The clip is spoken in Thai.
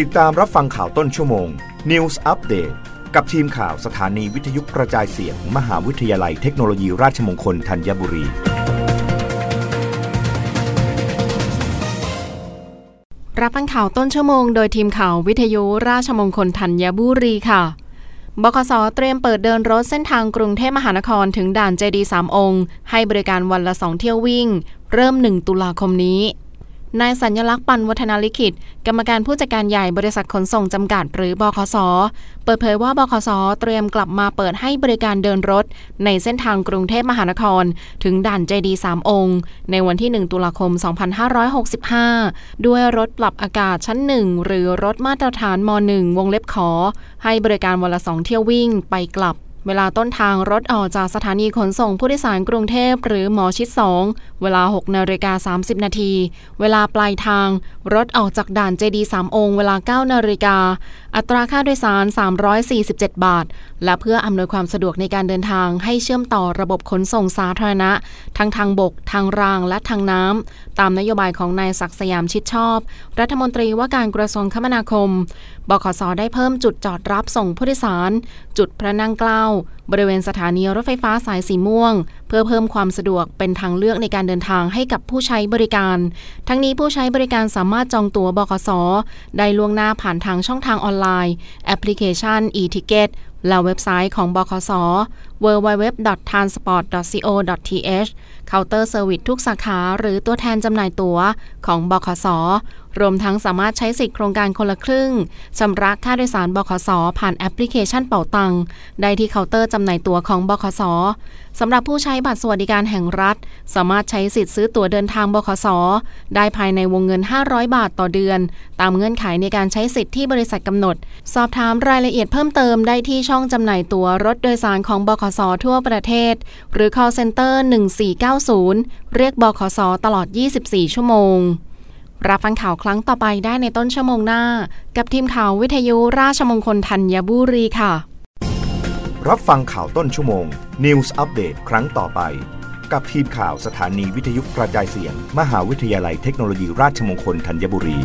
ติดตามรับฟังข่าวต้นชั่วโมง News Update กับทีมข่าวสถานีวิทยุกระจายเสียงมมหาวิทยาลัยเทคโนโลยีราชมงคลธัญบุรี รับฟังข่าวต้นชั่วโมงโดยทีมข่าววิทยุราชมงคลธัญบุรีค่ะบคสเตรียมเปิดเดินรถเส้นทางกรุงเทพมหานครถึงด่านเจดีสามองค์ ให้บริการวันละสองเที่ยววิ่ง เริ่ม 1 ตุลาคมนี้ นายสัญญลักษณ์ปันวัฒนาลิขิต กรรมการผู้จัดการใหญ่บริษัทขนส่งจำกัดหรือบคส เปิดเผยว่าบคส เตรียมกลับมาเปิดให้บริการเดินรถ ในเส้นทางกรุงเทพมหานคร ถึงด่านเจดีสามองค์ ในวันที่ 1 ตุลาคม 2565 ด้วยรถปรับอากาศชั้น 1 หรือรถมาตรฐานม .1 วงเล็บขอ ให้บริการวันละสองเที่ยววิ่งไปกลับ เวลาต้นทางรถออกจากสถานีขนส่งผู้โดยสารกรุงเทพหรือหมอชิด 2 เวลา 6นาฬิกา30 นาที เวลาปลายทาง รถออกจากด่านเจดี3องค์ เวลา 9นาฬิกา อัตราค่าโดยสาร 347 บาท และเพื่ออำนวยความสะดวกในการเดินทางให้เชื่อมต่อระบบขนส่งสาธารณะ ทั้งทางบก ทางราง และทางน้ำ ตามนโยบายของนายศักสยามชิดชอบ รัฐมนตรีว่าการกระทรวงคมนาคม บขสได้เพิ่มจุดจอดรับส่งผู้โดยสาร จุดพระนั่งเกล้าบริเวณสถานีรถไฟฟ้าสายสีม่วง เพื่อเพิ่มความสะดวกเป็นทางเลือกในการเดินทางให้กับผู้ใช้บริการ ทั้งนี้ผู้ใช้บริการสามารถจองตั๋วบขสได้ล่วงหน้าผ่านทางช่องทางออนไลน์ แอปพลิเคชัน e-ticket และเว็บไซต์ของบขส www.transport.co.th เคาน์เตอร์เซอร์วิสทุกสาขา หรือตัวแทนจำหน่ายตั๋วของบขส รวมทั้งสามารถใช้สิทธิโครงการคนละครึ่งชำระค่าโดยสารบขส ผ่านแอปพลิเคชันเป่าตัง ได้ที่เคาน์เตอร์จำหน่ายตั๋วของบขสสำหรับผู้ใช้บัตรสวัสดิการแห่งรัฐ สามารถใช้สิทธิ์ซื้อตั๋วเดินทางบขส ได้ภายในวงเงิน 500 บาทต่อเดือน ตามเงื่อนไขในการใช้สิทธิ์ที่บริษัทกำหนด สอบถามรายละเอียดเพิ่มเติมได้ที่ช่องจำหน่ายตั๋วรถโดยสารของบขสทั่วประเทศ หรือ call center 1490 เรียกบขสตลอด 24 ชั่วโมง รับฟังข่าวครั้งต่อไปได้ในต้นชั่วโมงหน้า กับทีมข่าววิทยุราชมงคลธัญบุรีค่ะ รับฟังข่าวต้นชั่วโมง News อัปเดตครั้งต่อไป กับทีมข่าวสถานีวิทยุกระจายเสียง มหาวิทยาลัยเทคโนโลยีราชมงคลธัญบุรี